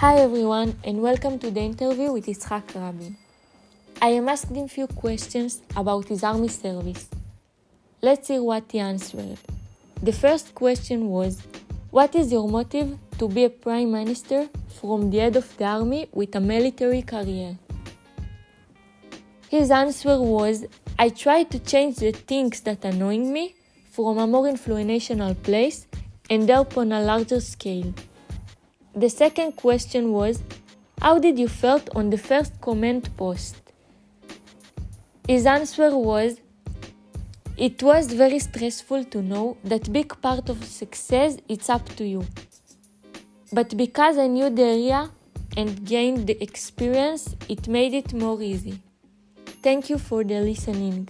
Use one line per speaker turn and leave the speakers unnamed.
Hi everyone and welcome to the interview with Yitzhak Rabin. I am asking few questions about his army service. Let's hear what he answered. The first question was What is your motive to be a prime minister from the head of the army with a military career? His answer was I try to change the things that annoy me from a more influential place and help on a larger scale. The second question was How did you felt on the first comment post? His answer was It was very stressful to know that big part of success it's up to you. But because I knew the area and gained the experience, it made it more easy. Thank you for the listening.